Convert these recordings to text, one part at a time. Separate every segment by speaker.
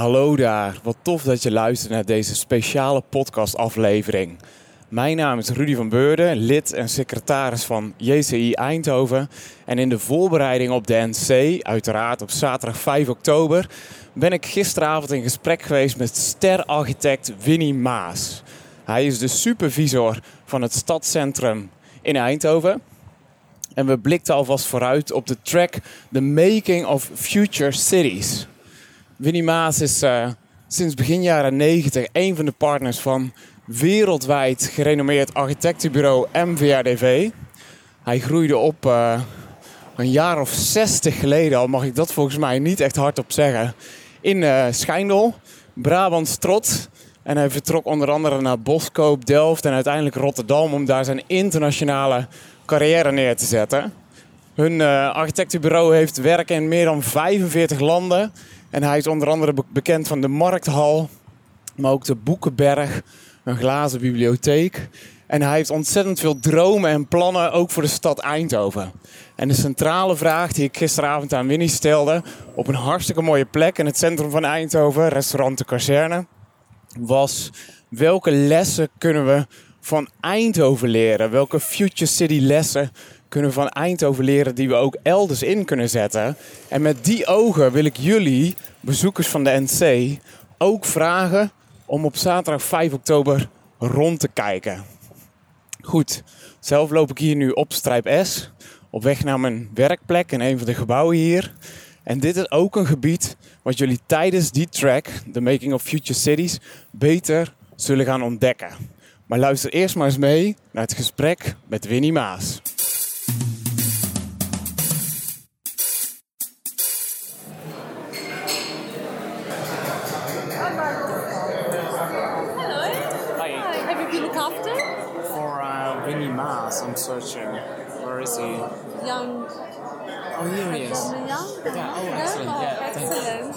Speaker 1: Hallo daar, wat tof dat je luistert naar deze speciale podcastaflevering. Mijn naam is Rudy van Beurden, lid en secretaris van JCI Eindhoven. En in de voorbereiding op de NC, uiteraard op zaterdag 5 oktober, ben ik gisteravond in gesprek geweest met sterarchitect Winnie Maas. Hij is de supervisor van het stadscentrum in Eindhoven. En we blikten alvast vooruit op de track The Making of Future Cities. Winnie Maas is uh, sinds begin jaren 90 een van de partners van wereldwijd gerenommeerd architectenbureau MVRDV. Hij groeide op uh, een jaar of 60 geleden al, mag ik dat volgens mij niet echt hardop zeggen, in uh, Schijndel, Brabants trots. En hij vertrok onder andere naar Boskoop, Delft en uiteindelijk Rotterdam om daar zijn internationale carrière neer te zetten. Hun uh, architectenbureau heeft werk in meer dan 45 landen. En hij is onder andere bekend van de Markthal, maar ook de Boekenberg, een glazen bibliotheek. En hij heeft ontzettend veel dromen en plannen, ook voor de stad Eindhoven. En de centrale vraag die ik gisteravond aan Winnie stelde, op een hartstikke mooie plek in het centrum van Eindhoven, restaurant de Kazerne, was welke lessen kunnen we van Eindhoven leren? Welke Future City lessen kunnen we van Eindhoven leren die we ook elders in kunnen zetten? En met die ogen wil ik jullie, bezoekers van de NC, ook vragen om op zaterdag 5 oktober rond te kijken. Goed, zelf loop ik hier nu op Strijp S, op weg naar mijn werkplek in een van de gebouwen hier. En dit is ook een gebied wat jullie tijdens die track, The Making of Future Cities, beter zullen gaan ontdekken. Maar luister eerst maar eens mee naar het gesprek met Winnie Maas. I'm searching. Where is he?
Speaker 2: Young.
Speaker 1: Oh, here he is.
Speaker 2: Young?
Speaker 1: Yeah, oh, excellent.
Speaker 2: Oh,
Speaker 1: yeah,
Speaker 2: excellent.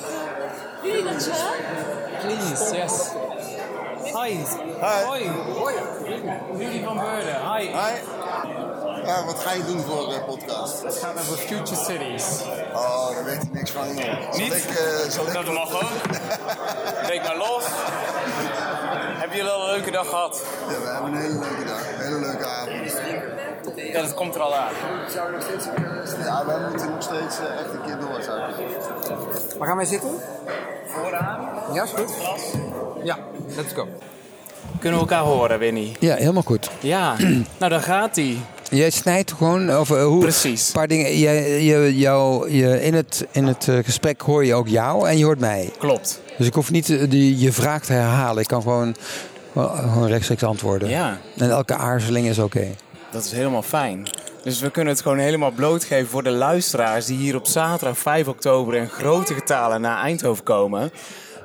Speaker 2: Do you need a chair?
Speaker 1: Please, yes. Hi.
Speaker 3: Hi.
Speaker 1: Hoi. Hoi. Rudy van Beurden. Hi.
Speaker 3: Hi. Ja, wat ga je doen voor de podcast?
Speaker 1: Het gaat over Future Cities.
Speaker 3: Oh, daar weet ik niks van.
Speaker 1: Niet?
Speaker 3: Ik, uh, zal ik...
Speaker 1: Dat mag ook. Breek maar los. Hebben jullie al een leuke dag gehad?
Speaker 3: Ja, we hebben een hele leuke dag. Een hele leuke avond.
Speaker 1: Ja, dat komt er al aan.
Speaker 3: Ja, wij moeten nog steeds uh, echt een keer door, zou ik
Speaker 4: Waar gaan wij zitten?
Speaker 1: Vooraan.
Speaker 4: Ja, is goed. Ja, let's go.
Speaker 1: Kunnen we elkaar horen, Winnie?
Speaker 4: Ja, helemaal goed.
Speaker 1: Ja, nou dan gaat hij.
Speaker 4: Jij snijdt gewoon over hoe.
Speaker 1: Precies.
Speaker 4: Een paar dingen. Je, je, jou, je, in het, in het uh, gesprek hoor je ook jou en je hoort mij.
Speaker 1: Klopt.
Speaker 4: Dus ik hoef niet uh, die, je vraag te herhalen. Ik kan gewoon, gewoon rechtstreeks antwoorden.
Speaker 1: Ja.
Speaker 4: En elke aarzeling is oké. Okay.
Speaker 1: Dat is helemaal fijn. Dus we kunnen het gewoon helemaal blootgeven voor de luisteraars die hier op zaterdag 5 oktober in grote getalen naar Eindhoven komen.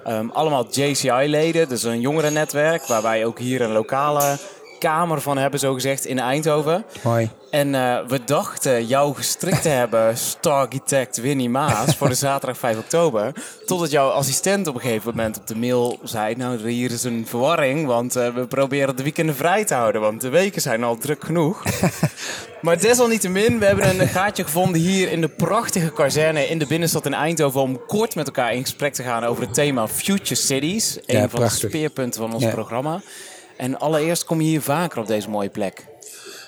Speaker 1: Um, allemaal JCI-leden, dus een jongerennetwerk waar wij ook hier een lokale kamer van hebben, zogezegd, in Eindhoven.
Speaker 4: Hoi.
Speaker 1: En uh, we dachten jou gestrikt te hebben, Starchitect Winnie Maas, voor de zaterdag 5 oktober. Totdat jouw assistent op een gegeven moment op de mail zei: Nou, hier is een verwarring, want uh, we proberen de weekenden vrij te houden, want de weken zijn al druk genoeg. maar desalniettemin, we hebben een gaatje gevonden hier in de prachtige kazerne in de binnenstad in Eindhoven. om kort met elkaar in gesprek te gaan over het thema Future Cities. Een
Speaker 4: ja,
Speaker 1: van
Speaker 4: prachtig.
Speaker 1: de speerpunten van ons
Speaker 4: Ja.
Speaker 1: programma. En allereerst kom je hier vaker op deze mooie plek.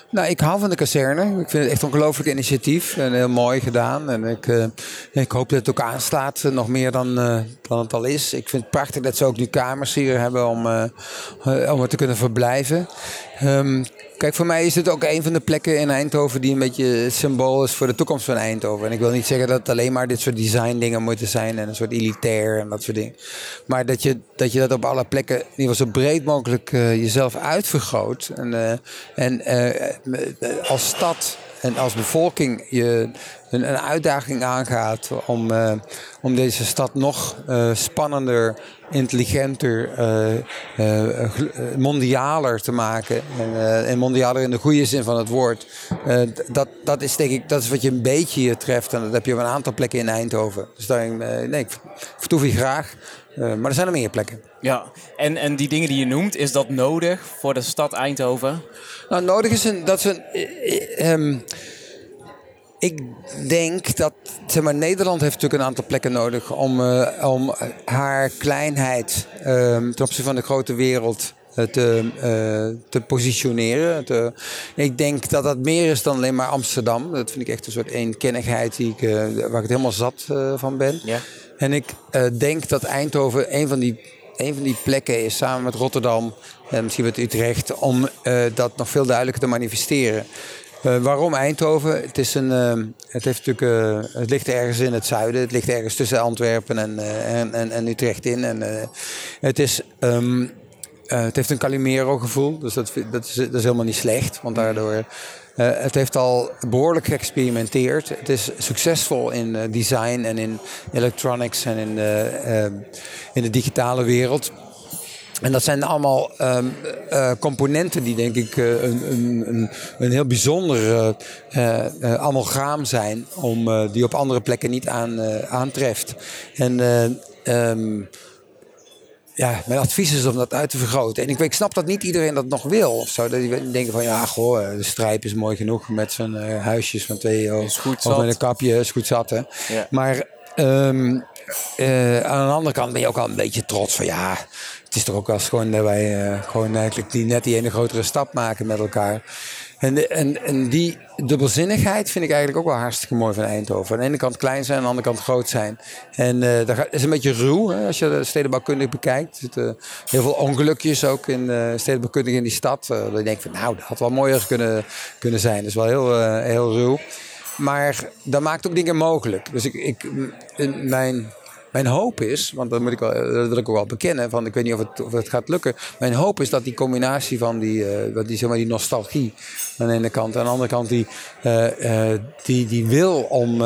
Speaker 4: Nou, ik hou van de kazerne. Ik vind het echt een ongelooflijk initiatief en heel mooi gedaan. En ik, uh, ik hoop dat het ook aanslaat, uh, nog meer dan, uh, dan het al is. Ik vind het prachtig dat ze ook nu kamers hier hebben om, om te kunnen verblijven. Um, kijk, voor mij is het ook een van de plekken in Eindhoven die een beetje symbool is voor de toekomst van Eindhoven. En ik wil niet zeggen dat het alleen maar dit soort design dingen moeten zijn en een soort elitair en dat soort dingen. Maar dat je dat, je dat op alle plekken in ieder geval zo breed mogelijk jezelf uitvergroot. En, en als stad en als bevolking je een, een uitdaging aangaat om, uh, om deze stad nog uh, spannender, intelligenter, uh, mondialer te maken. En, en, mondialer in de goede zin van het woord. dat, dat is denk ik, dat is wat je een beetje hier treft. En dat heb je op een aantal plekken in Eindhoven. Dus daarin, nee, ik vertoef hier graag. maar er zijn er meer plekken.
Speaker 1: Ja, en, en die dingen die je noemt, is dat nodig voor de stad Eindhoven?
Speaker 4: Nou, nodig is een, dat is een. Um, ik denk dat zeg maar, Nederland heeft natuurlijk een aantal plekken nodig om, eh, om haar kleinheid ehm, ten opzichte van de grote wereld eh, te, eh, te positioneren. Te- ik denk dat dat meer is dan alleen maar Amsterdam. Dat vind ik echt een soort eenkennigheid die ik, eh, waar ik helemaal zat eh, van ben.
Speaker 1: Ja.
Speaker 4: En ik eh, denk dat Eindhoven een van die, een van die plekken is, samen met Rotterdam en misschien met Utrecht, om eh, dat nog veel duidelijker te manifesteren. Eh, waarom Eindhoven? Het, is een, eh, het, heeft natuurlijk, het ligt ergens in het zuiden. Het ligt ergens tussen Antwerpen en, en, en, en Utrecht in. En, het, is, ehm, eh, het heeft een Calimero-gevoel. Dus dat, dat, is, dat is helemaal niet slecht. Want daardoor... eh, het heeft al behoorlijk geëxperimenteerd. Het is succesvol in eh, design en in electronics en in, eh, eh, in de digitale wereld. En dat zijn allemaal ehm, eh, componenten die denk ik een, een, een, heel bijzonder eh, amalgaam zijn, om, die op andere plekken niet aan, aantreft. En eh, ehm, ja, mijn advies is om dat uit te vergroten. En ik, ik snap dat niet iedereen dat nog wil. Of zo. Dat die denken van ja, goh, eh, de strijp is mooi genoeg met zijn eh, huisjes van twee euro.
Speaker 1: Goed
Speaker 4: Of met een kapje, is goed zat. Hè?
Speaker 1: Ja.
Speaker 4: Maar ehm, eh, aan de andere kant ben je ook al een beetje trots van ja, het is toch ook wel gewoon dat wij eh, gewoon eigenlijk die, net die ene grotere stap maken met elkaar. En, de- en, en die dubbelzinnigheid vind ik eigenlijk ook wel hartstikke mooi van Eindhoven. Aan de ene kant klein zijn, aan de andere kant groot zijn. En eh dat is een beetje ruw hè, als je de stedenbouwkundig bekijkt. Er zitten heel veel ongelukjes ook in uh, stedenbouwkundig in die stad. Eh, dat je denkt van nou, dat had wel mooier kunnen, kunnen zijn. Dat is wel heel, eh, heel ruw. Maar dat maakt ook dingen mogelijk. Dus ik, ik, mijn, mijn hoop is, want dat, moet ik wel, dat wil ik ook wel bekennen, van ik weet niet of het, of het gaat lukken. Mijn hoop is dat die combinatie van die, wat die, zeg maar, die nostalgie aan de ene kant, aan de andere kant die, eh, eh, die, die wil om,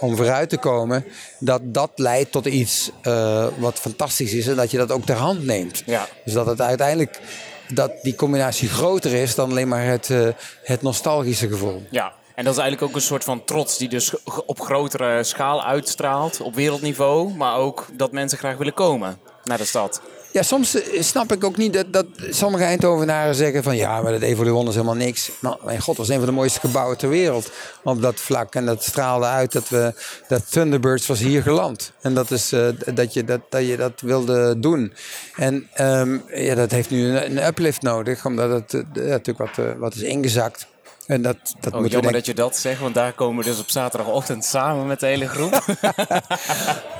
Speaker 4: om vooruit te komen, dat dat leidt tot iets wat fantastisch is en dat je dat ook ter hand neemt.
Speaker 1: Ja.
Speaker 4: Dus dat het uiteindelijk dat die combinatie groter is dan alleen maar het, het nostalgische gevoel.
Speaker 1: Ja, en dat is eigenlijk ook een soort van trots die dus op grotere schaal uitstraalt op wereldniveau. Maar ook dat mensen graag willen komen naar de stad.
Speaker 4: Ja, soms eh, snap ik ook niet dat, dat sommige Eindhovenaren zeggen van ja, maar dat Evoluon is helemaal niks. Nou, mijn god, dat was een van de mooiste gebouwen ter wereld op dat vlak. En dat straalde uit dat, we, dat Thunderbirds was hier geland. En dat is eh, dat, je dat, dat je dat wilde doen. En ehm, ja, dat heeft nu een, uplift nodig, omdat het eh, natuurlijk wat, wat is ingezakt. En dat, dat
Speaker 1: Oh,
Speaker 4: we
Speaker 1: jammer dat je dat zegt, want daar komen we dus op zaterdagochtend samen met de hele groep.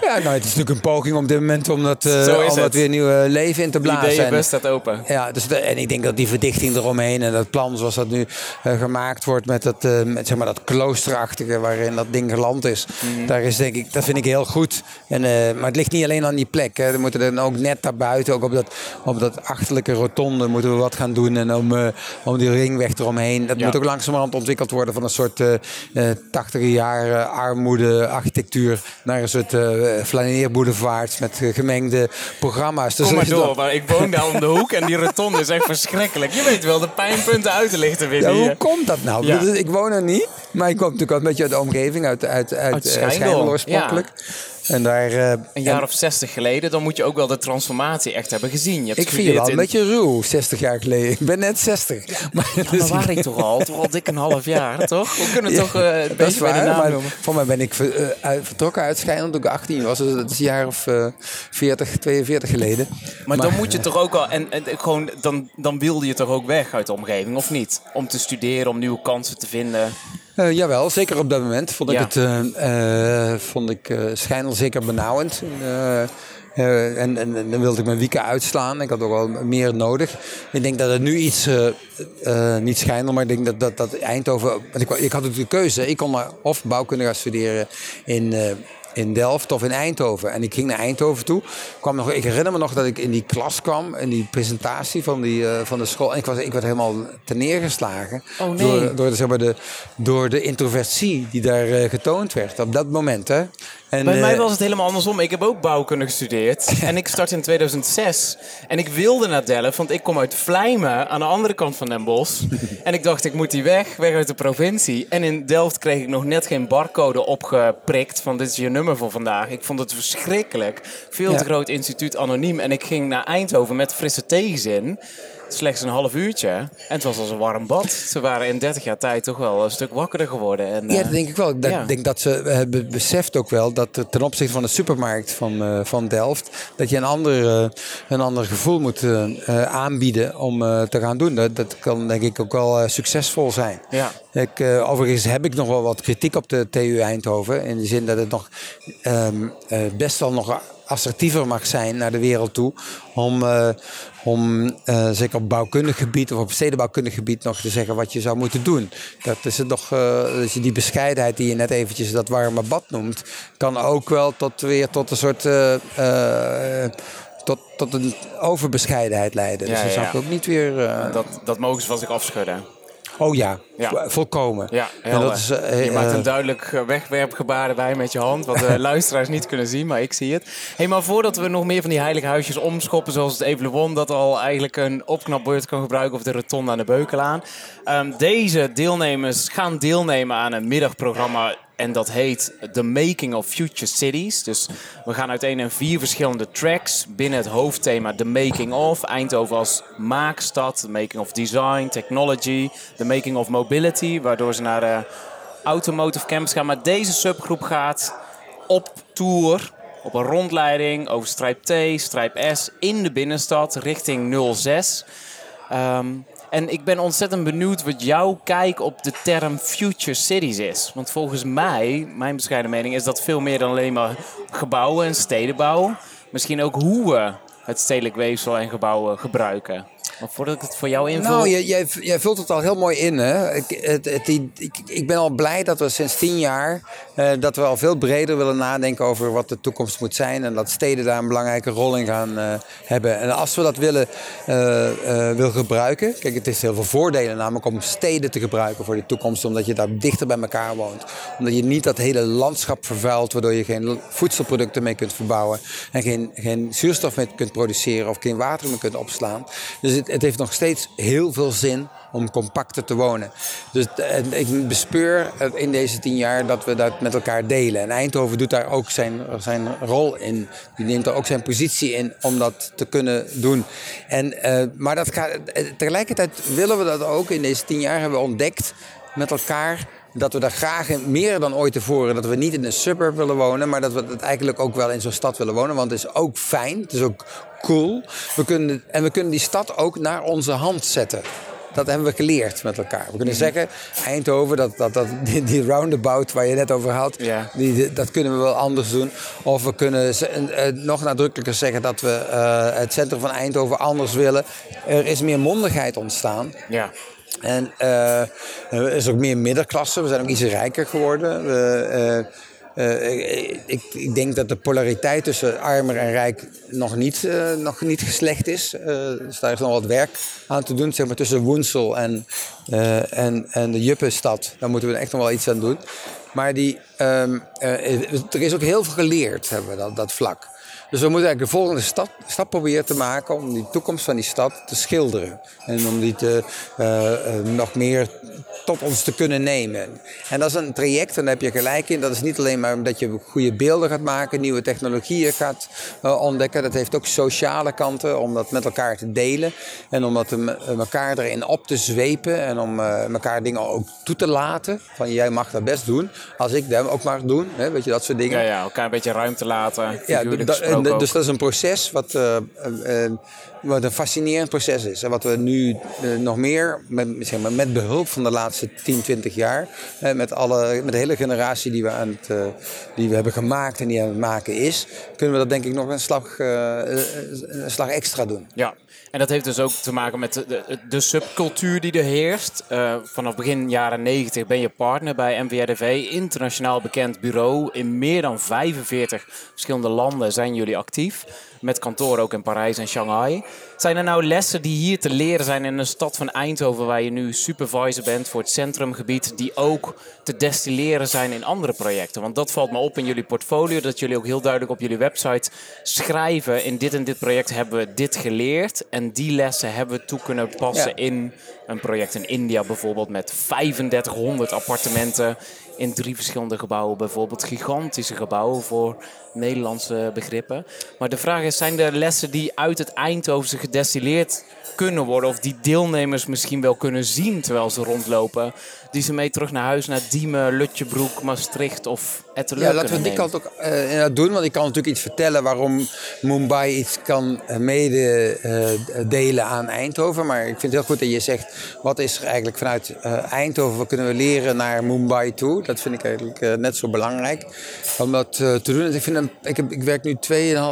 Speaker 4: Ja, nou, het is natuurlijk een poging op dit moment om dat, eh, om dat weer nieuw leven in te
Speaker 1: De
Speaker 4: blazen. En-
Speaker 1: ideeënbus staat open.
Speaker 4: Ja, dus de- en ik denk dat die verdichting eromheen en dat plan zoals dat nu eh, gemaakt wordt met dat, met, zeg maar, dat kloosterachtige waarin dat ding geland is,
Speaker 1: Mhm.
Speaker 4: daar is denk ik, dat vind ik heel goed. En, maar het ligt niet alleen aan die plek. Hè. Er moeten dan ook net daarbuiten, ook op dat, op dat achterlijke rotonde, moeten we wat gaan doen. En om, om die ringweg eromheen. Dat
Speaker 1: Ja.
Speaker 4: moet ook langzamerhand ontwikkeld worden van een soort eh eh 80 jaar eh, armoede architectuur naar een soort eh flaneerboulevards met eh, gemengde programma's. Dus
Speaker 1: Kom maar door, maar ik woon daar om de hoek en die rotonde is echt verschrikkelijk. Je weet wel de pijnpunten uit te lichten
Speaker 4: Ja,
Speaker 1: binnen
Speaker 4: hoe komt dat nou?
Speaker 1: Ja.
Speaker 4: Ik woon er niet, maar ik kom natuurlijk al een beetje uit de omgeving, uit, uit, uit,
Speaker 1: Uit
Speaker 4: eh,
Speaker 1: Schijndel,
Speaker 4: Schijndel oorspronkelijk. En daar, eh,
Speaker 1: Een jaar
Speaker 4: en
Speaker 1: of zestig geleden, dan moet je ook wel de transformatie echt hebben gezien. Je hebt
Speaker 4: ik vind je wel een
Speaker 1: gestudeerd
Speaker 4: beetje ruw, 60 jaar geleden. Ik ben net 60. maar,
Speaker 1: in- Ja, maar waar ik toch al? Toch al dik een half jaar, toch? We kunnen toch eh een
Speaker 4: dat
Speaker 1: beetje
Speaker 4: is
Speaker 1: bij de naam
Speaker 4: maar
Speaker 1: noemen.
Speaker 4: voor mij ben ik ver- eh, uit- vertrokken uit toen ik 18 was. Dus dat is een jaar of eh 40, 42 geleden.
Speaker 1: Maar, dan moet je toch ook al... En, en gewoon, dan, dan wilde je toch ook weg uit de omgeving, of niet? Om te studeren, om nieuwe kansen te vinden.
Speaker 4: Eh, jawel, zeker op dat moment vond ik het eh, eh, vond ik, eh, Schijndel zeker benauwend. Eh, eh, en, en, en dan wilde ik mijn wieken uitslaan. Ik had ook wel meer nodig. Ik denk dat het nu iets, eh, niet Schijndel, maar ik denk dat, dat, dat Eindhoven... Want ik, ik had natuurlijk de keuze. Ik kon maar of bouwkunde gaan studeren in... in Delft of in Eindhoven. En ik ging naar Eindhoven toe. Kwam nog, ik herinner me nog dat ik in die klas kwam, in die presentatie van, die, van de school. En ik, was, ik werd helemaal ten neergeslagen
Speaker 1: Oh, nee.
Speaker 4: door, door, de, zeg maar, de, door de introversie die daar getoond werd op dat moment. Hè. En,
Speaker 1: Bij mij
Speaker 4: eh,
Speaker 1: was het helemaal andersom. Ik heb ook bouwkunde gestudeerd. En ik startte in 2006. En ik wilde naar Delft, want ik kom uit Vlijmen, aan de andere kant van Den Bosch. En ik dacht, ik moet die weg, weg uit de provincie. En in Delft kreeg ik nog net geen barcode opgeprikt van dit is je nummer voor vandaag. Ik vond het verschrikkelijk. Veel
Speaker 4: Ja.
Speaker 1: te groot instituut, anoniem. En ik ging naar Eindhoven met frisse tegenzin. Slechts een half uurtje. En het was als een warm bad. Ze waren in 30 jaar tijd toch wel een stuk wakkerder geworden. En,
Speaker 4: Ja, dat denk ik wel. Ik
Speaker 1: ja.
Speaker 4: denk dat ze hebben beseft ook wel dat ten opzichte van de supermarkt van, eh, van Delft, dat je een ander, eh, een ander gevoel moet eh, aanbieden om te gaan doen. Dat, dat kan denk ik ook wel succesvol zijn.
Speaker 1: Ja.
Speaker 4: Ik, overigens heb ik nog wel wat kritiek op de TU Eindhoven. In de zin dat het nog ehm, eh, best wel nog assertiever mag zijn naar de wereld toe. Om, eh, om eh, zeker op bouwkundig gebied of op stedenbouwkundig gebied nog te zeggen wat je zou moeten doen. Dat is het nog, dat je die bescheidenheid die je net eventjes dat warme bad noemt, kan ook wel tot, weer tot een soort. tot, tot een overbescheidenheid leiden.
Speaker 1: Ja,
Speaker 4: dus dan
Speaker 1: ja,
Speaker 4: zou
Speaker 1: ja.
Speaker 4: ik ook niet weer.
Speaker 1: dat, dat mogen ze van zich afschudden.
Speaker 4: Oh ja,
Speaker 1: Ja.
Speaker 4: vo- volkomen.
Speaker 1: Ja,
Speaker 4: en dat is, eh,
Speaker 1: je maakt
Speaker 4: eh,
Speaker 1: een duidelijk eh, wegwerpgebaar erbij met je hand. Wat de luisteraars niet kunnen zien, maar ik zie het. Hey, maar voordat we nog meer van die heilige huisjes omschoppen... zoals het Evelewon dat al eigenlijk een opknapbeurt kan gebruiken... of de rotonde aan de Beukelaan. Ehm, deze deelnemers gaan deelnemen aan een middagprogramma... En dat heet The Making of Future Cities. Dus we gaan uiteen in vier verschillende tracks binnen het hoofdthema The Making of. Eindhoven als maakstad, The Making of Design, Technology, The Making of Mobility. Waardoor ze naar de Automotive Campus gaan. Maar deze subgroep gaat op tour, op een rondleiding over Strijp T, Strijp S in de binnenstad richting 06. Ehm, en ik ben ontzettend benieuwd wat jouw kijk op de term future cities is. Want volgens mij, mijn bescheiden mening, is dat veel meer dan alleen maar gebouwen en stedenbouw. Misschien ook hoe we het stedelijk weefsel en gebouwen gebruiken. Voordat ik het voor jou invul...
Speaker 4: Nou, jij, jij, vult het al heel mooi in. Hè? Ik, het, ik, ik ben al blij dat we sinds tien jaar eh, dat we al veel breder willen nadenken over wat de toekomst moet zijn. En dat steden daar een belangrijke rol in gaan eh, hebben. En als we dat willen, eh, willen gebruiken. Kijk, het is heel veel voordelen namelijk om steden te gebruiken voor de toekomst. Omdat je daar dichter bij elkaar woont. Omdat je niet dat hele landschap vervuilt. Waardoor je geen voedselproducten mee kunt verbouwen. En geen, geen zuurstof meer kunt produceren. Of geen water meer kunt opslaan. Dus het, het heeft nog steeds heel veel zin om compacter te wonen. Dus eh, ik bespeur het in deze tien jaar dat we dat met elkaar delen. En Eindhoven doet daar ook zijn, zijn rol in. Die neemt er ook zijn positie in om dat te kunnen doen. En, eh, maar dat gaat, eh, tegelijkertijd willen we dat ook. In deze tien jaar hebben we ontdekt met elkaar dat we daar graag in, meer dan ooit tevoren, dat we niet in een suburb willen wonen, maar dat we het eigenlijk ook wel in zo'n stad willen wonen. Want het is ook fijn, het is ook cool. We kunnen, en we kunnen die stad ook naar onze hand zetten. Dat hebben we geleerd met elkaar. We kunnen zeggen, Eindhoven, dat, dat, dat, die, die roundabout waar je net over had,
Speaker 1: Ja.
Speaker 4: die, dat kunnen we wel anders doen. Of we kunnen eh, nog nadrukkelijker zeggen dat we eh, het centrum van Eindhoven anders willen. Er is meer mondigheid ontstaan.
Speaker 1: Ja.
Speaker 4: En eh, er is ook meer middenklasse. We zijn ook iets rijker geworden. Eh, eh, ik, ik denk dat de polariteit tussen armer en rijk nog niet, nog niet geslecht is. Eh, dus daar is nog wat werk aan te doen. Zeg maar tussen Woensel en, en, en de Juppenstad. Daar moeten we echt nog wel iets aan doen. Maar die, ehm, eh, er is ook heel veel geleerd, hebben we dat, dat vlak. Dus we moeten eigenlijk de volgende stap, stap proberen te maken om die toekomst van die stad te schilderen. En om die te, eh, eh, nog meer tot ons te kunnen nemen. En dat is een traject, en daar heb je gelijk in. Dat is niet alleen maar dat je goede beelden gaat maken, nieuwe technologieën gaat eh, ontdekken. Dat heeft ook sociale kanten, om dat met elkaar te delen. En om dat te me- elkaar erin op te zwepen. En om elkaar dingen ook toe te laten. Van jij mag dat best doen, als ik dat ook mag doen. Hè, weet je, dat soort dingen.
Speaker 1: Ja, ja, elkaar een beetje ruimte laten.
Speaker 4: Ja,
Speaker 1: ook.
Speaker 4: dus dat is een proces wat, eh, eh, eh, wat een fascinerend proces is. En wat we nu nog meer, met, zeg maar, met behulp van de laatste 10, 20 jaar, met, alle, met de hele generatie die we, aan het, die we hebben gemaakt en die aan het maken is, kunnen we dat denk ik nog een slag, een slag extra doen.
Speaker 1: Ja, en dat heeft dus ook te maken met de, de, de subcultuur die er heerst. Eh, vanaf begin jaren 90 ben je partner bij MVRDV, internationaal bekend bureau. In meer dan 45 verschillende landen zijn jullie actief. Met kantoor ook in Parijs en Shanghai. Zijn er nou lessen die hier te leren zijn in een stad van Eindhoven, waar je nu supervisor bent voor het centrumgebied, die ook te destilleren zijn in andere projecten? Want dat valt me op in jullie portfolio, dat jullie ook heel duidelijk op jullie website schrijven: in dit en dit project hebben we dit geleerd. En die lessen hebben we toe kunnen passen
Speaker 4: Ja.
Speaker 1: in een project in India bijvoorbeeld met 3500 appartementen in drie verschillende gebouwen. Bijvoorbeeld gigantische gebouwen voor Nederlandse begrippen. Maar de vraag is, zijn er lessen die uit het Eindhovense gedestilleerd kunnen worden... of die deelnemers misschien wel kunnen zien terwijl ze rondlopen... die ze mee terug naar huis, naar Diemen, Lutjebroek, Maastricht of Etteleur
Speaker 4: Ja, laten we die
Speaker 1: nemen?
Speaker 4: kant ook inderdaad doen. Want ik kan natuurlijk iets vertellen waarom Mumbai iets kan eh, mede eh, aan Eindhoven. Maar ik vind het heel goed dat je zegt, wat is er eigenlijk vanuit Eindhoven, wat kunnen we leren naar Mumbai toe? Dat vind ik eigenlijk net zo belangrijk om dat te doen. Dus ik, vind ik, heb, ik werk nu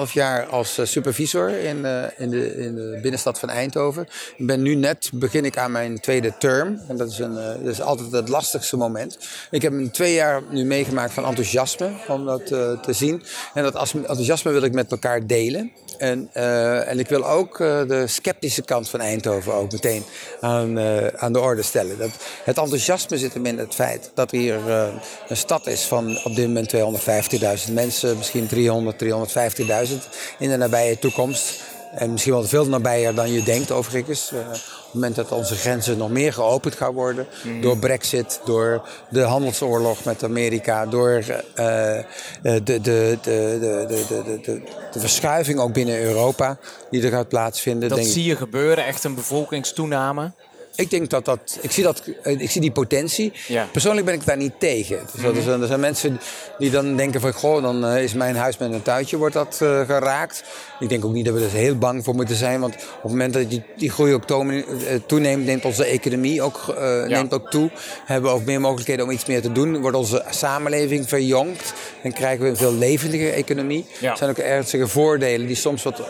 Speaker 4: 2,5 jaar als supervisor in, in, de, in de binnenstad van Eindhoven. Ik ben nu net, begin ik aan mijn tweede term. En dat is, een, dat is altijd het lastigste moment. Ik heb twee jaar nu meegemaakt van enthousiasme om dat eh, te zien. En dat as- enthousiasme wil ik met elkaar delen. En, eh, en ik wil ook eh, de sceptische kant van Eindhoven ook meteen aan, aan de orde stellen. Dat, het enthousiasme zit hem in het feit dat hier een stad is van op dit moment 250.000 mensen, misschien 300, 350.000 in de nabije toekomst. En misschien wel veel nabijer dan je denkt, overigens. Uh, op het moment dat onze grenzen nog meer geopend gaan worden. Mm. Door Brexit, door de handelsoorlog met Amerika. Door eh, eh, de, de, de, de, verschuiving ook binnen Europa die er gaat plaatsvinden.
Speaker 1: Dat zie je gebeuren, echt een bevolkingstoename.
Speaker 4: Ik denk dat dat. Ik zie, dat, ik zie die potentie.
Speaker 1: Ja.
Speaker 4: Persoonlijk ben ik daar niet tegen. Dus dat is, er zijn mensen die dan denken van goh, dan eh, is mijn huis met een tuintje wordt dat eh, geraakt. Ik denk ook niet dat we er heel bang voor moeten zijn. Want op het moment dat die, die groei ook eh, toeneemt, neemt onze economie ook, neemt ook toe. Hebben we ook meer mogelijkheden om iets meer te doen. Wordt onze samenleving verjongd. En krijgen we een veel levendige economie.
Speaker 1: Ja.
Speaker 4: Er zijn ook ernstige voordelen die soms wat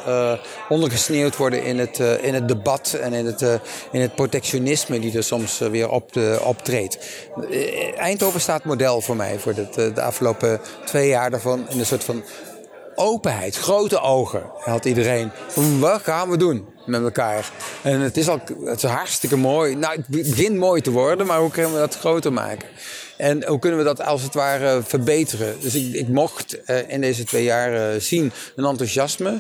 Speaker 4: ondergesneeuwd worden in het, in het debat en in het, in het protectionisme die er soms eh, weer op de, optreedt. Eh, Eindhoven staat model voor mij voor dit, eh, de afgelopen twee jaar daarvan in een soort van openheid, grote ogen had iedereen. Van, wat gaan we doen met elkaar? En het is al het is hartstikke mooi. Nou, het begint mooi te worden, maar hoe kunnen we dat groter maken? En hoe kunnen we dat als het ware verbeteren? Dus ik, ik mocht eh, in deze twee jaar eh, zien een enthousiasme.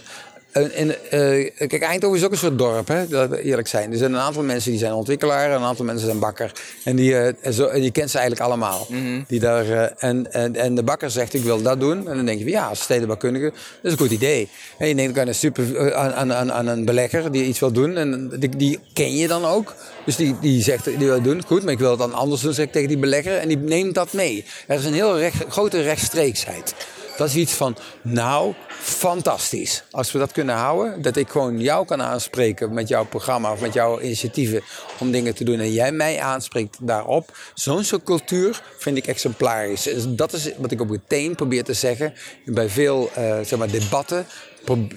Speaker 4: En, en, eh, kijk, Eindhoven is ook een soort dorp, hè? dat we eerlijk zijn. Er zijn een aantal mensen die zijn ontwikkelaar en een aantal mensen zijn bakker. En, die, en, zo, en je kent ze eigenlijk allemaal. die daar, eh, en, en, en de bakker zegt, ik wil dat doen. En dan denk je, ja, als stedenbouwkundige, dat is een goed idee. En je denkt aan een, super, aan, aan, aan, een belegger die iets wil doen. En die, die ken je dan ook. Dus die, die zegt, die wil doen, goed, maar ik wil het dan anders doen, zeg ik tegen die belegger. En die neemt dat mee. Er is een heel recht, grote rechtstreeksheid. Dat is iets van, nou, fantastisch. Als we dat kunnen houden, dat ik gewoon jou kan aanspreken met jouw programma of met jouw initiatieven om dingen te doen en jij mij aanspreekt daarop. Zo'n soort cultuur vind ik exemplarisch. Dus dat is wat ik ook meteen probeer te zeggen bij veel eh, zeg maar, debatten.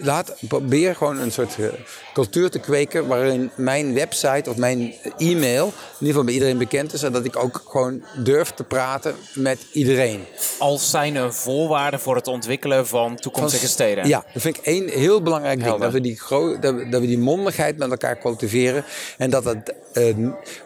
Speaker 4: Laat, probeer gewoon een soort eh, cultuur te kweken waarin mijn website of mijn e-mail in ieder geval bij iedereen bekend is en dat ik ook gewoon durf te praten met iedereen.
Speaker 1: Als zijn een voorwaarde voor het ontwikkelen van toekomstige steden.
Speaker 4: Ja, dat vind ik één heel belangrijk ding. Dat we, die dat, we, dat we die mondigheid met elkaar cultiveren. En dat het, eh,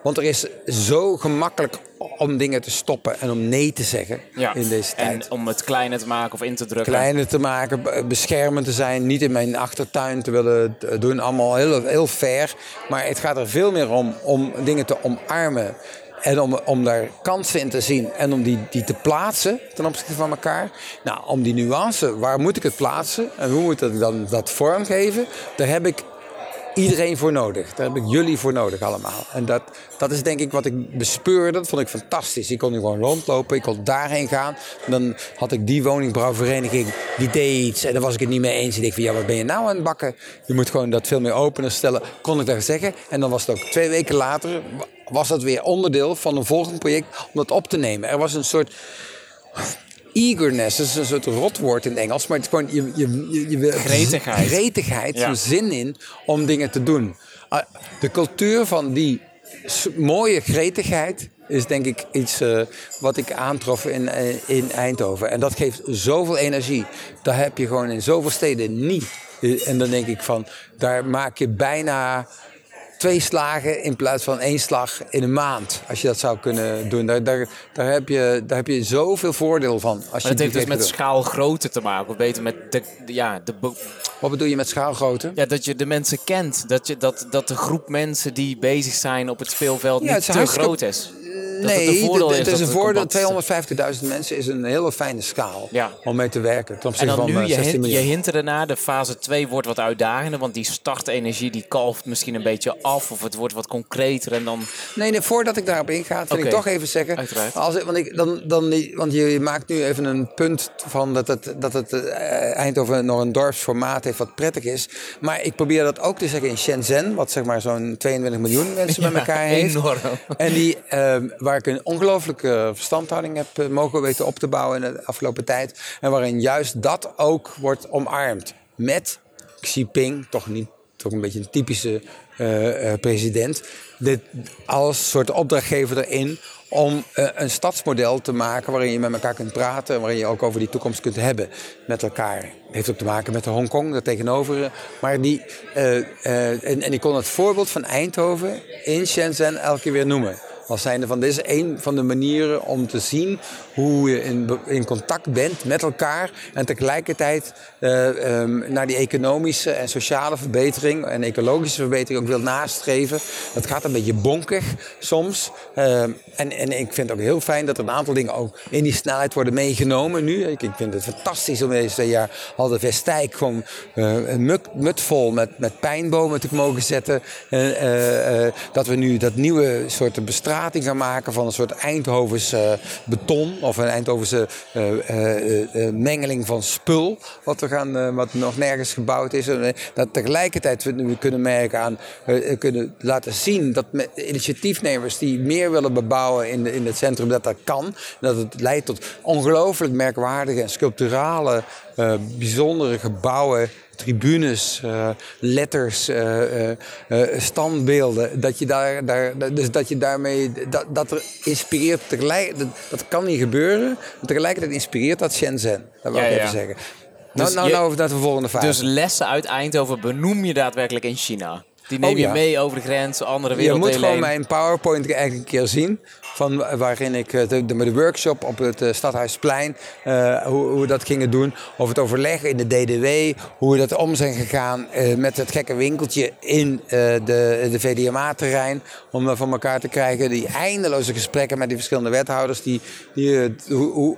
Speaker 4: want er is zo gemakkelijk om dingen te stoppen en om nee te zeggen
Speaker 1: Ja.
Speaker 4: in deze tijd.
Speaker 1: En om het kleiner te maken of in te drukken.
Speaker 4: Kleiner te maken, beschermend te zijn, niet in mijn achtertuin te willen doen. Allemaal heel, heel fair. Maar het gaat er veel meer om om dingen te omarmen. En om, om daar kansen in te zien en om die, die te plaatsen ten opzichte van elkaar. Nou, om die nuance, waar moet ik het plaatsen en hoe moet ik dan dat vormgeven? Daar heb ik iedereen voor nodig. Daar heb ik jullie voor nodig allemaal. En dat, dat is denk ik wat ik bespeurde. Dat vond ik fantastisch. Ik kon nu gewoon rondlopen. Ik kon daarheen gaan. En dan had ik die woningbouwvereniging. Die deed iets. En daar was ik het niet mee eens. Ik dacht van ja, wat ben je nou aan het bakken? Je moet gewoon dat veel meer opener stellen. Kon ik daar zeggen. En dan was het ook twee weken later. Was dat weer onderdeel van een volgend project om dat op te nemen. Er was een soort eagerness, dat is een soort rotwoord in het Engels, maar het is gewoon je, je, je, je wil-
Speaker 1: Gretigheid.
Speaker 4: gretigheid,
Speaker 1: Ja.
Speaker 4: zin in om dingen te doen. Ah, De cultuur van die mooie gretigheid is denk ik iets eh, wat ik aantrof in, eh, in Eindhoven. En dat geeft zoveel energie. Dat heb je gewoon in zoveel steden niet. Eh, En dan denk ik van, daar maak je bijna twee slagen in plaats van één slag in een maand. Als je dat zou kunnen doen. Daar, daar, daar, heb, je, daar heb je zoveel voordeel van. Als je
Speaker 1: Maar dat heeft dus met schaalgrootte te maken. Of beter met de, ja, de,
Speaker 4: Wat bedoel je met schaalgrootte?
Speaker 1: ja, dat je de mensen kent. Dat, je, dat, dat de groep mensen die bezig zijn op het speelveld
Speaker 4: Ja,
Speaker 1: niet
Speaker 4: het
Speaker 1: te groot is. Het
Speaker 4: Nee,
Speaker 1: voordeel
Speaker 4: het,
Speaker 1: is.
Speaker 4: een voordeel.
Speaker 1: compact-
Speaker 4: 250.000 mensen is een hele fijne schaal
Speaker 1: Ja.
Speaker 4: om mee te werken. Ten
Speaker 1: En dan
Speaker 4: van
Speaker 1: nu,
Speaker 4: eh,
Speaker 1: je,
Speaker 4: 16
Speaker 1: hint, je hintte ernaar, de fase 2 wordt wat uitdagender. Want die startenergie die kalft misschien een beetje af. Of het wordt wat concreter. En dan,
Speaker 4: Nee, nee, voordat ik daarop inga, wil ik toch even zeggen.
Speaker 1: Uiteraard.
Speaker 4: Als, want, ik, dan, dan, want je maakt nu even een punt van dat het, dat het eh, Eindhoven nog een dorpsformaat heeft wat prettig is. Maar ik probeer dat ook te zeggen in Shenzhen, wat zeg maar zo'n 22 miljoen mensen met elkaar heeft.
Speaker 1: enorm.
Speaker 4: En die, ehm, waar ik een ongelooflijke verstandhouding heb eh, mogen weten op te bouwen in de afgelopen tijd. En waarin juist dat ook wordt omarmd. Met Xi Jinping, toch niet toch een beetje een typische eh, eh, president. Dit als soort opdrachtgever erin om eh, een stadsmodel te maken waarin je met elkaar kunt praten en waarin je ook over die toekomst kunt hebben met elkaar. Het heeft ook te maken met de Hongkong, daar tegenover. Maar die, eh, eh, en, en ik kon het voorbeeld van Eindhoven in Shenzhen elke keer weer noemen. Als zijnde van, dit is een van de manieren om te zien hoe je in, in contact bent met elkaar. En tegelijkertijd eh, ehm, naar die economische en sociale verbetering en ecologische verbetering ook wil nastreven. Dat gaat een beetje bonkig soms. Ehm, en, en ik vind het ook heel fijn dat er een aantal dingen ook in die snelheid worden meegenomen nu. Ik, ik vind het fantastisch om deze jaar al de Vestijk gewoon eh, een mutvol met, met pijnbomen te mogen zetten. En, eh, dat we nu dat nieuwe soort bestrating gaan maken van een soort Eindhovens beton of een Eindhovense eh, eh, eh, mengeling van spul. Wat, we gaan, wat nog nergens gebouwd is. Dat tegelijkertijd we nu kunnen merken aan, kunnen laten zien dat initiatiefnemers die meer willen bebouwen in, in het centrum, dat dat kan. Dat het leidt tot ongelooflijk merkwaardige en sculpturale, bijzondere gebouwen tribunes, eh, letters, eh, eh, standbeelden. Dat je, daar, daar, dus dat je daarmee, dat, dat er inspireert, tegelijk, dat, dat kan niet gebeuren. Maar tegelijkertijd inspireert dat Shenzhen. Dat wil
Speaker 1: Ja,
Speaker 4: ik
Speaker 1: ja.
Speaker 4: even zeggen. Nou,
Speaker 1: Dus
Speaker 4: nou,
Speaker 1: je-
Speaker 4: nou over naar de volgende fase.
Speaker 1: dus lessen uit Eindhoven benoem je daadwerkelijk in China. Die neem
Speaker 4: Oh,
Speaker 1: je
Speaker 4: ja.
Speaker 1: mee over de grens, andere
Speaker 4: je
Speaker 1: werelddelen
Speaker 4: moet gewoon mijn PowerPoint eigenlijk een keer zien. Van waarin ik eh, de, de, workshop op het eh, Stadhuisplein, eh, hoe, hoe we dat gingen doen. Of het overleg in de DDW, hoe we dat om zijn gegaan met het gekke winkeltje in eh, de, de VDMA-terrein. Om dat van elkaar te krijgen. Die eindeloze gesprekken met die verschillende wethouders. Die, die, hoe, hoe,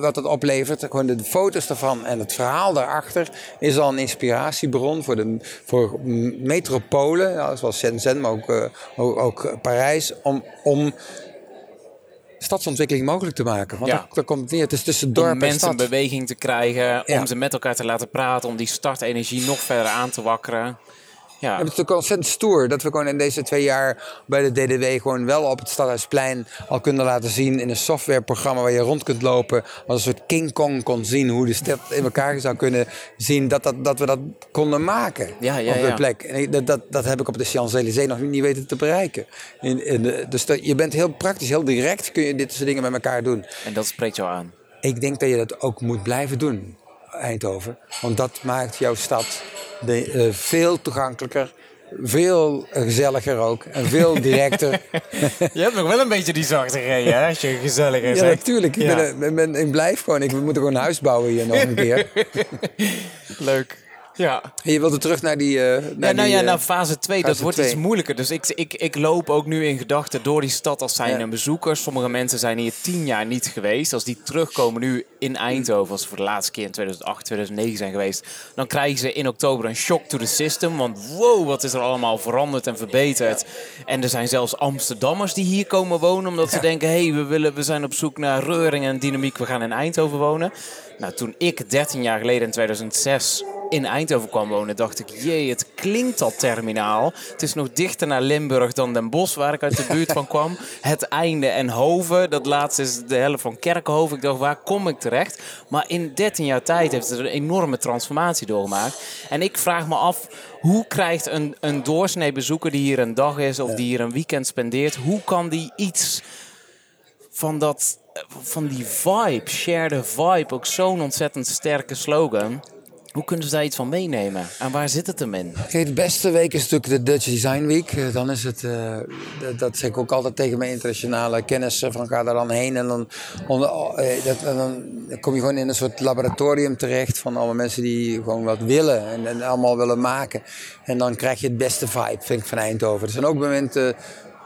Speaker 4: wat het oplevert. Gewoon de foto's daarvan en het verhaal daarachter is al een inspiratiebron voor, de, voor metropolen. Zoals Shenzhen, maar ook, ook, ook Parijs. Om, om stadsontwikkeling mogelijk te maken. Want
Speaker 1: Ja.
Speaker 4: daar, daar komt het neer. Het is tussen dorp
Speaker 1: om
Speaker 4: en
Speaker 1: mensen in
Speaker 4: stad.
Speaker 1: beweging te krijgen,
Speaker 4: Ja.
Speaker 1: om ze met elkaar te laten praten, om die startenergie nog verder aan te wakkeren. Ja,
Speaker 4: het is ook ontzettend stoer dat we gewoon in deze twee jaar bij de DDW gewoon wel op het Stadhuisplein al kunnen laten zien in een softwareprogramma waar je rond kunt lopen. Als een soort King Kong kon zien hoe de stad in elkaar zou kunnen zien. Dat, dat, dat we dat konden maken
Speaker 1: Ja, ja,
Speaker 4: op de plek. En dat, dat, dat heb ik op de Champs-Élysées nog niet weten te bereiken. In, in de, dus dat, je bent heel praktisch, heel direct kun je dit soort dingen met elkaar doen.
Speaker 1: en dat spreekt jou aan.
Speaker 4: Ik denk dat je dat ook moet blijven doen, Eindhoven. Want dat maakt jouw stad de, eh, veel toegankelijker, veel gezelliger ook en veel directer.
Speaker 1: Je hebt nog wel een beetje die zachte hè, als je gezellig is.
Speaker 4: ja, natuurlijk. Ik,
Speaker 1: Ja.
Speaker 4: ben, ik, ben, ik blijf gewoon. Ik, we moeten gewoon een huis bouwen hier nog een keer.
Speaker 1: Leuk. Ja.
Speaker 4: En je wilde terug naar die. eh, naar
Speaker 1: Ja, nou
Speaker 4: die,
Speaker 1: ja,
Speaker 4: eh,
Speaker 1: nou fase 2, dat wordt
Speaker 4: twee.
Speaker 1: iets moeilijker. Dus ik, ik, ik loop ook nu in gedachten door die stad als zijn
Speaker 4: Ja.
Speaker 1: een bezoeker. Sommige mensen zijn hier tien jaar niet geweest. Als die terugkomen nu in Eindhoven, als ze voor de laatste keer in 2008, 2009 zijn geweest, dan krijgen ze in oktober een shock to the system. Want wow, wat is er allemaal veranderd en verbeterd. En er zijn zelfs Amsterdammers die hier komen wonen, omdat ze denken, hé, hey, we, willen, we zijn op zoek naar reuring en dynamiek, we gaan in Eindhoven wonen. Nou, toen ik 13 jaar geleden in 2006 in Eindhoven kwam wonen, dacht ik, jee, het klinkt al terminaal. Het is nog dichter naar Limburg dan Den Bosch, waar ik uit de buurt van kwam. Het einde en Hoven, dat laatste is de helft van Kerkenhoven. Ik dacht, waar kom ik terecht? Maar in 13 jaar tijd heeft het een enorme transformatie doorgemaakt. En ik vraag me af, hoe krijgt een, een doorsnee bezoeker die hier een dag is of die hier een weekend spendeert, hoe kan die iets van, dat, van die vibe, share the vibe, ook zo'n ontzettend sterke slogan. Hoe kunnen ze daar iets van meenemen? En waar zit het hem in?
Speaker 4: De beste week is natuurlijk de Dutch Design Week. Eh, Dan is het, eh, dat- zeg ik ook altijd tegen mijn internationale kennissen, van ga daar dan heen. En dan, eh, dat, dan kom je gewoon in een soort laboratorium terecht van allemaal mensen die gewoon wat willen en, en allemaal willen maken. En dan krijg je het beste vibe, vind ik, van Eindhoven. Er zijn ook momenten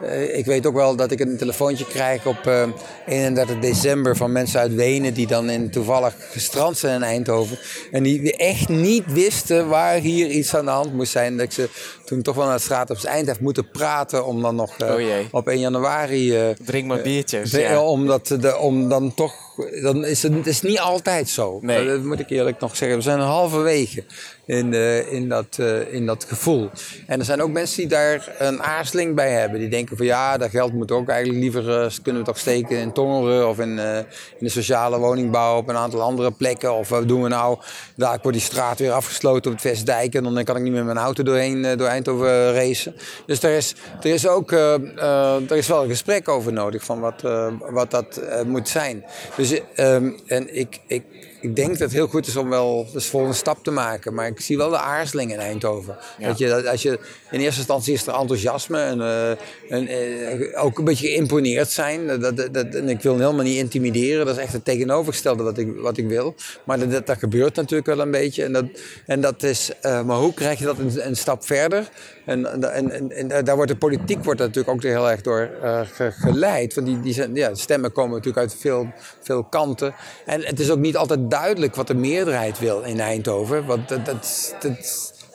Speaker 4: eh, ik weet ook wel dat ik een telefoontje krijg op eh, 31 december van mensen uit Wenen die dan in, toevallig gestrand zijn in Eindhoven. En die echt niet wisten waar hier iets aan de hand moest zijn. Dat ik ze toen toch wel naar de straat op zijn eind heb moeten praten om dan nog eh,
Speaker 1: Oh
Speaker 4: op 1 januari... eh,
Speaker 1: Drink maar biertjes. ja.
Speaker 4: Omdat de, om dan toch. Dan is het, het is niet altijd zo.
Speaker 1: Nee.
Speaker 4: Dat moet ik eerlijk nog zeggen. We zijn halverwege in, eh, in, dat, eh, in dat gevoel. En er zijn ook mensen die daar een aarzeling bij hebben. Die denken van ja, dat geld moet ook eigenlijk liever eh, kunnen we toch steken in Tongeren of in, in de sociale woningbouw op een aantal andere plekken. Of wat doen we nou? Daar wordt die straat weer afgesloten op het Westdijk en dan kan ik niet met mijn auto doorheen door Eindhoven racen. Dus er is, er is ook er is wel een gesprek over nodig van wat, wat dat moet zijn. Dus ehm, en ik, ik, ik denk dat het heel goed is om wel de volgende stap te maken. Maar ik zie wel de aarzeling in Eindhoven.
Speaker 1: Ja.
Speaker 4: Dat je, dat als je, in eerste instantie is er enthousiasme en, eh, en eh, ook een beetje geïmponeerd zijn. Dat, dat, dat- en ik wil helemaal niet intimideren. Dat is echt het tegenovergestelde wat ik, wat ik wil. Maar dat, dat, gebeurt natuurlijk wel een beetje. En dat, en dat is, eh, maar hoe krijg je dat een, een stap verder? En, en, en, en daar wordt de politiek wordt natuurlijk ook heel erg door eh, ge- geleid. Want die, die zijn, ja, stemmen komen natuurlijk uit veel, veel kanten. En het is ook niet altijd duidelijk wat de meerderheid wil in Eindhoven. Want dat, dat, dat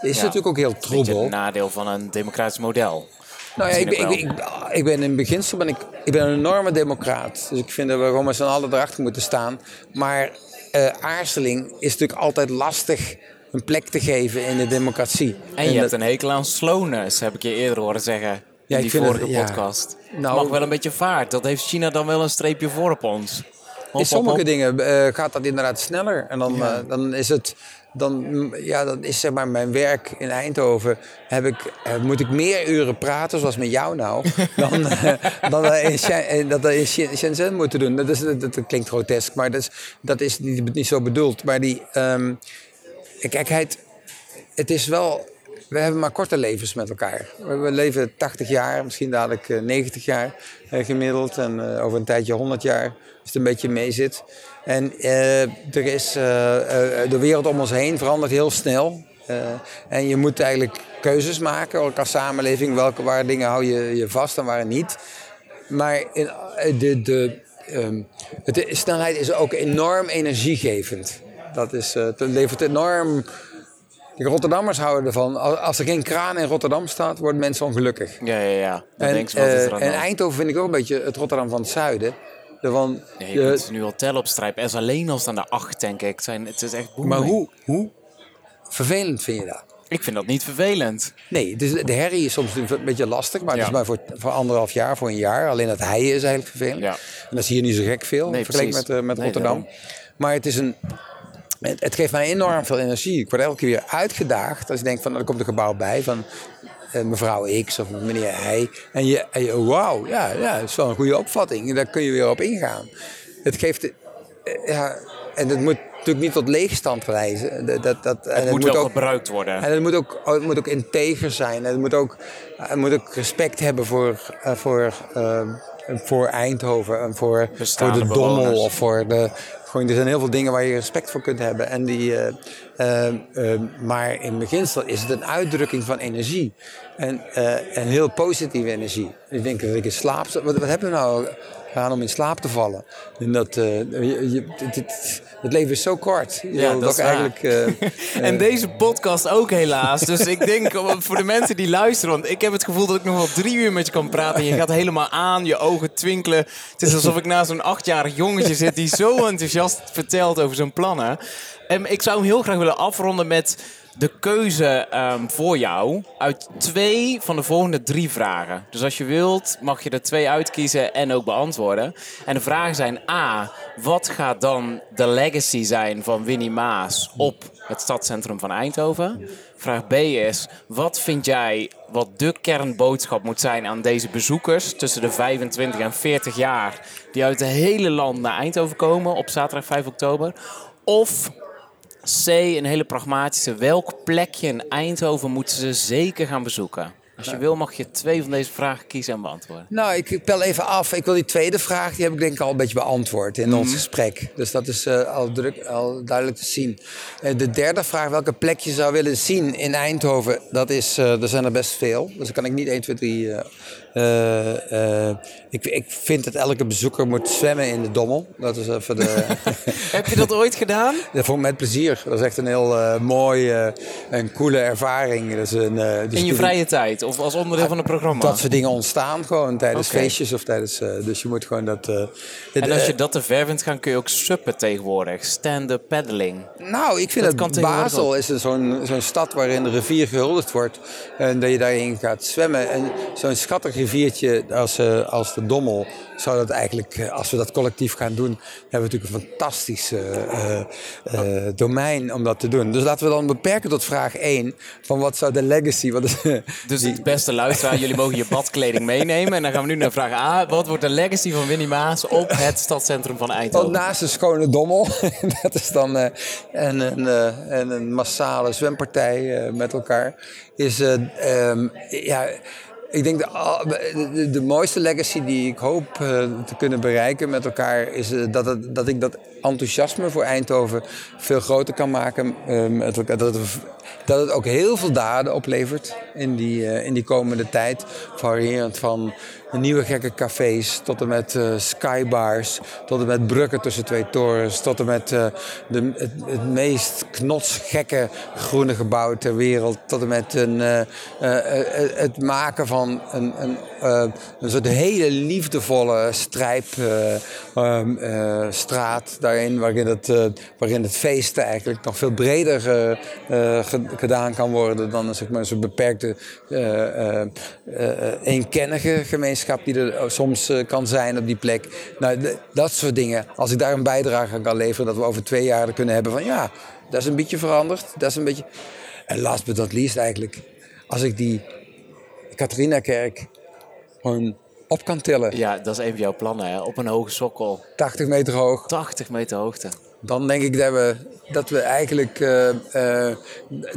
Speaker 4: is
Speaker 1: Ja.
Speaker 4: natuurlijk ook heel troebel.
Speaker 1: het nadeel van een democratisch model.
Speaker 4: Nou ja, ik, ben- ik, ik, ik ben in beginsel ben ik, ik ben een enorme democraat. Dus ik vind dat we gewoon met z'n allen erachter moeten staan. Maar eh, aarzeling is natuurlijk altijd lastig een plek te geven in de democratie.
Speaker 1: En je
Speaker 4: dat-
Speaker 1: hebt een hekel aan slowness, heb ik je eerder horen zeggen. In
Speaker 4: Ja, ik
Speaker 1: die vorige
Speaker 4: het- ja.
Speaker 1: podcast.
Speaker 4: Nou-
Speaker 1: Mag wel een beetje vaart. Dat heeft China dan wel een streepje voor op ons. Hop,
Speaker 4: In sommige
Speaker 1: hop.
Speaker 4: dingen eh, gaat dat inderdaad sneller. En dan, eh, dan is het. Dan, mm, ja, dan is zeg maar mijn werk in Eindhoven. Heb ik, eh, moet ik meer uren praten, zoals met jou nou. dan dan in, dat in Shen- Shenzhen moeten doen. Dat, is, dat, dat klinkt grotesk, maar dat is, dat is niet, niet zo bedoeld. Maar die. ehm, kijk, het, het is wel. We hebben maar korte levens met elkaar. We leven 80 jaar, misschien dadelijk eh, 90 jaar eh, gemiddeld. En eh, over een tijdje 100 jaar, als het een beetje mee zit. En eh, er is, eh, eh, de wereld om ons heen verandert heel snel. Eh, en je moet eigenlijk keuzes maken, ook als samenleving. Welke waar dingen hou je je vast en waar niet. Maar in, eh, de, de, ehm, de snelheid is ook enorm energiegevend. Dat is, eh, het levert enorm. De Rotterdammers houden ervan. Al- Als er geen kraan in Rotterdam staat, worden mensen ongelukkig.
Speaker 1: Ja, ja, ja. Dan
Speaker 4: En,
Speaker 1: denk ze, wat is er
Speaker 4: eh,
Speaker 1: aan
Speaker 4: en? Eindhoven vind ik ook een beetje het Rotterdam van het zuiden. Van,
Speaker 1: Nee,
Speaker 4: je-
Speaker 1: je kunt ze nu al tellen op strijp. Er is alleen al staan de acht, denk ik. Het, zijn, het is echt booming.
Speaker 4: maar hoe, hoe vervelend vind je dat?
Speaker 1: Ik vind dat niet vervelend.
Speaker 4: Nee, dus de herrie is soms een beetje lastig, maar het
Speaker 1: Ja.
Speaker 4: is maar voor, voor anderhalf jaar, voor een jaar. Alleen dat heien is eigenlijk vervelend.
Speaker 1: Ja.
Speaker 4: En dat is hier niet zo gek veel,
Speaker 1: Nee,
Speaker 4: vergeleken met, eh, met
Speaker 1: Nee,
Speaker 4: Rotterdam. Maar het is een... Het, het geeft mij enorm veel energie. Ik word elke keer weer uitgedaagd als ik denk van, nou, er komt een gebouw bij van eh, mevrouw X of meneer Hij. En je, en je wauw, ja, ja, dat is wel een goede opvatting. Daar kun je weer op ingaan. Het geeft, eh, ja, en het moet natuurlijk niet tot leegstand leiden. Dat, dat, dat, en
Speaker 1: Het moet wel
Speaker 4: ook,
Speaker 1: gebruikt worden.
Speaker 4: en het moet ook, het moet ook integer zijn. Het moet ook, het moet ook respect hebben voor, eh, voor, voor Eindhoven en voor, voor de dommel.
Speaker 1: bewoners.
Speaker 4: Of voor de, gewoon, er zijn heel veel dingen waar je respect voor kunt hebben. En die, eh, eh, eh, maar in beginsel is het een uitdrukking van energie. En, eh, en heel positieve energie. Ik denk dat ik in slaap... Wat, wat hebben we nou gedaan om in slaap te vallen? En dat, eh, je, je- het, leven is zo kort. Je
Speaker 1: Ja, dat is
Speaker 4: eigenlijk... eh,
Speaker 1: En deze podcast ook helaas. Dus ik denk voor de mensen die luisteren. Want ik heb het gevoel dat ik nog wel drie uur met je kan praten. En je gaat helemaal aan, je ogen twinkelen. Het is alsof ik naast zo'n achtjarig jongetje zit die zo enthousiast vertelt over zijn plannen. Ik zou hem heel graag willen afronden met de keuze ehm, voor jou uit twee van de volgende drie vragen. Dus als je wilt, mag je er twee uitkiezen en ook beantwoorden. En de vragen zijn A, wat gaat dan de legacy zijn van Winnie Maas op het stadscentrum van Eindhoven? Vraag B is, wat vind jij wat de kernboodschap moet zijn aan deze bezoekers tussen de 25 en 40 jaar die uit het hele land naar Eindhoven komen op zaterdag 5 oktober? Of C, een hele pragmatische. Welk plekje in Eindhoven moeten ze zeker gaan bezoeken? Als je wil mag je twee van deze vragen kiezen en beantwoorden.
Speaker 4: Nou, ik pel even af. Ik wil die tweede vraag, die heb ik denk ik al een beetje beantwoord in ons gesprek. Dus dat is eh, al, druk, al duidelijk te zien. Eh, de derde vraag, welke plek je zou willen zien in Eindhoven, dat is, eh, er zijn er best veel. Dus dan kan ik niet 1, 2, 3... eh, eh, eh, ik, ik vind dat elke bezoeker moet zwemmen in de Dommel. Dat is even de...
Speaker 1: Heb je dat ooit gedaan?
Speaker 4: Dat vond ik met plezier. Dat is echt een heel mooie en coole ervaring. Dat is een,
Speaker 1: In je vrije tijd of als onderdeel van het programma?
Speaker 4: Dat soort dingen ontstaan gewoon tijdens feestjes of tijdens. eh, dus je moet gewoon dat. eh,
Speaker 1: En als je
Speaker 4: eh,
Speaker 1: dat te ver vindt gaan, kun je ook suppen tegenwoordig. Stand-up paddling.
Speaker 4: nou, ik vind
Speaker 1: dat
Speaker 4: Basel is een zo'n zo'n stad waarin de rivier gehuldigd wordt. En dat je daarin gaat zwemmen. En zo'n schattig riviertje als, eh, als de Dommel. Zou dat eigenlijk, als we dat collectief gaan doen, hebben we natuurlijk een fantastisch domein om dat te doen. Dus laten we dan beperken tot vraag 1. Van wat zou de legacy. Wat is,
Speaker 1: Dus beste luisteraar, jullie mogen je badkleding meenemen. En dan gaan we nu naar vraag A. Wat wordt de legacy van Winnie Maas op het stadscentrum van
Speaker 4: Want
Speaker 1: Eindhoven?
Speaker 4: naast een schone dommel, dat is dan eh, en, een, eh, en een massale zwempartij eh, met elkaar, is eh, ehm, ja. Ik denk de, de, de- de mooiste legacy die ik hoop te kunnen bereiken met elkaar is dat, dat ik dat enthousiasme voor Eindhoven veel groter kan maken met elkaar. Dat dat het ook heel veel daden oplevert in die, eh, in die komende tijd. Variërend van nieuwe gekke cafés tot en met eh, skybars, tot en met bruggen tussen twee torens, tot en met eh, de, het, het meest knotsgekke groene gebouw ter wereld, tot en met een, het maken van een, een, soort hele liefdevolle strijpstraat daarin, waarin het, waarin het feesten eigenlijk nog veel breder ge- gedaan kan worden dan zeg maar, zo'n beperkte eh, eh, eh, eenkennige gemeenschap die er soms kan zijn op die plek. Nou, dat soort dingen. Als ik daar een bijdrage aan kan leveren, dat we over twee jaar kunnen hebben van ja, dat is een beetje veranderd. Dat is een beetje... En last but not least eigenlijk, als ik die Catharina-kerk gewoon op kan tillen,
Speaker 1: Ja, dat is een van jouw plannen, hè? Op een hoge sokkel.
Speaker 4: 80 meter hoog,
Speaker 1: 80 meter hoogte.
Speaker 4: Dan denk ik dat we, dat we eigenlijk eh, eh,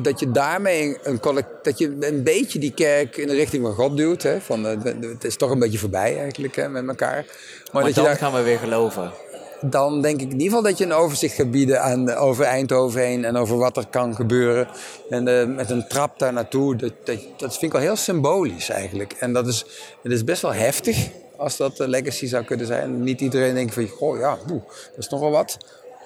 Speaker 4: dat je daarmee een dat je een beetje die kerk in de richting van God duwt. Hè? Van, eh, het is toch een beetje voorbij eigenlijk hè, met elkaar. Maar,
Speaker 1: Maar
Speaker 4: dat je
Speaker 1: dan
Speaker 4: daar,
Speaker 1: gaan we weer geloven.
Speaker 4: dan denk ik in ieder geval dat je een overzicht gaat bieden aan, over Eindhoven heen en over wat er kan gebeuren. En met een trap daar naartoe, dat, dat, dat vind ik wel heel symbolisch eigenlijk. En dat is, is best wel heftig als dat de legacy zou kunnen zijn. Niet iedereen denkt van, goh ja, boe, dat is nogal wat.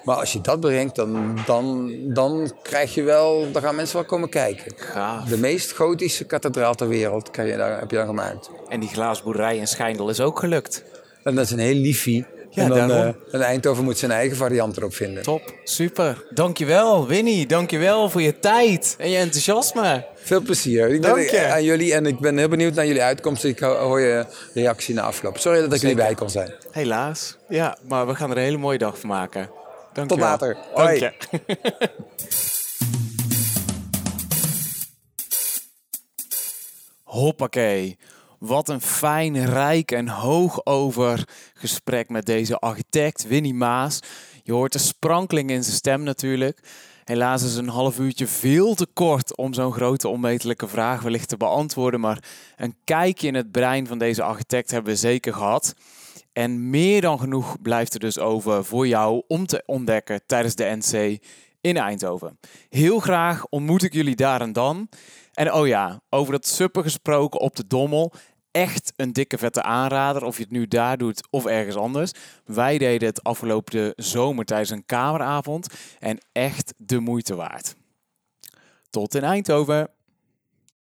Speaker 4: Maar als je dat brengt, dan, dan, dan krijg je wel, dan gaan mensen wel komen kijken.
Speaker 1: Gaaf.
Speaker 4: De meest gotische kathedraal ter wereld kan je daar, heb je dan gemaakt.
Speaker 1: En die glaasboerderij in Schijndel is ook gelukt.
Speaker 4: En dat is een heel liefie.
Speaker 1: Ja,
Speaker 4: en dan,
Speaker 1: daarom.
Speaker 4: eh, en Eindhoven moet zijn eigen variant erop vinden.
Speaker 1: Top, super. Dankjewel, Winnie. Dankjewel voor je tijd en je enthousiasme.
Speaker 4: Veel plezier. Ik
Speaker 1: Dank je.
Speaker 4: aan jullie en ik ben heel benieuwd naar jullie uitkomst. Ik ho- hoor je reactie na afloop. Sorry dat ik er niet bij kon zijn.
Speaker 1: Helaas. Ja, maar we gaan er een hele mooie dag van maken. Dank
Speaker 4: Tot later.
Speaker 1: Dank
Speaker 4: Hoi.
Speaker 1: je. Hoppakee. Wat een fijn, rijk en hoogover gesprek met deze architect Winnie Maas. Je hoort de sprankeling in zijn stem natuurlijk. Helaas is een half uurtje veel te kort om zo'n grote onmetelijke vraag wellicht te beantwoorden. Maar een kijkje in het brein van deze architect hebben we zeker gehad. En meer dan genoeg blijft er dus over voor jou om te ontdekken tijdens de NC in Eindhoven. Heel graag ontmoet ik jullie daar en dan. En oh ja, over dat suppen gesproken op de Dommel. Echt een dikke vette aanrader, of je het nu daar doet of ergens anders. Wij deden het afgelopen zomer tijdens een kameravond. En echt de moeite waard. Tot in Eindhoven.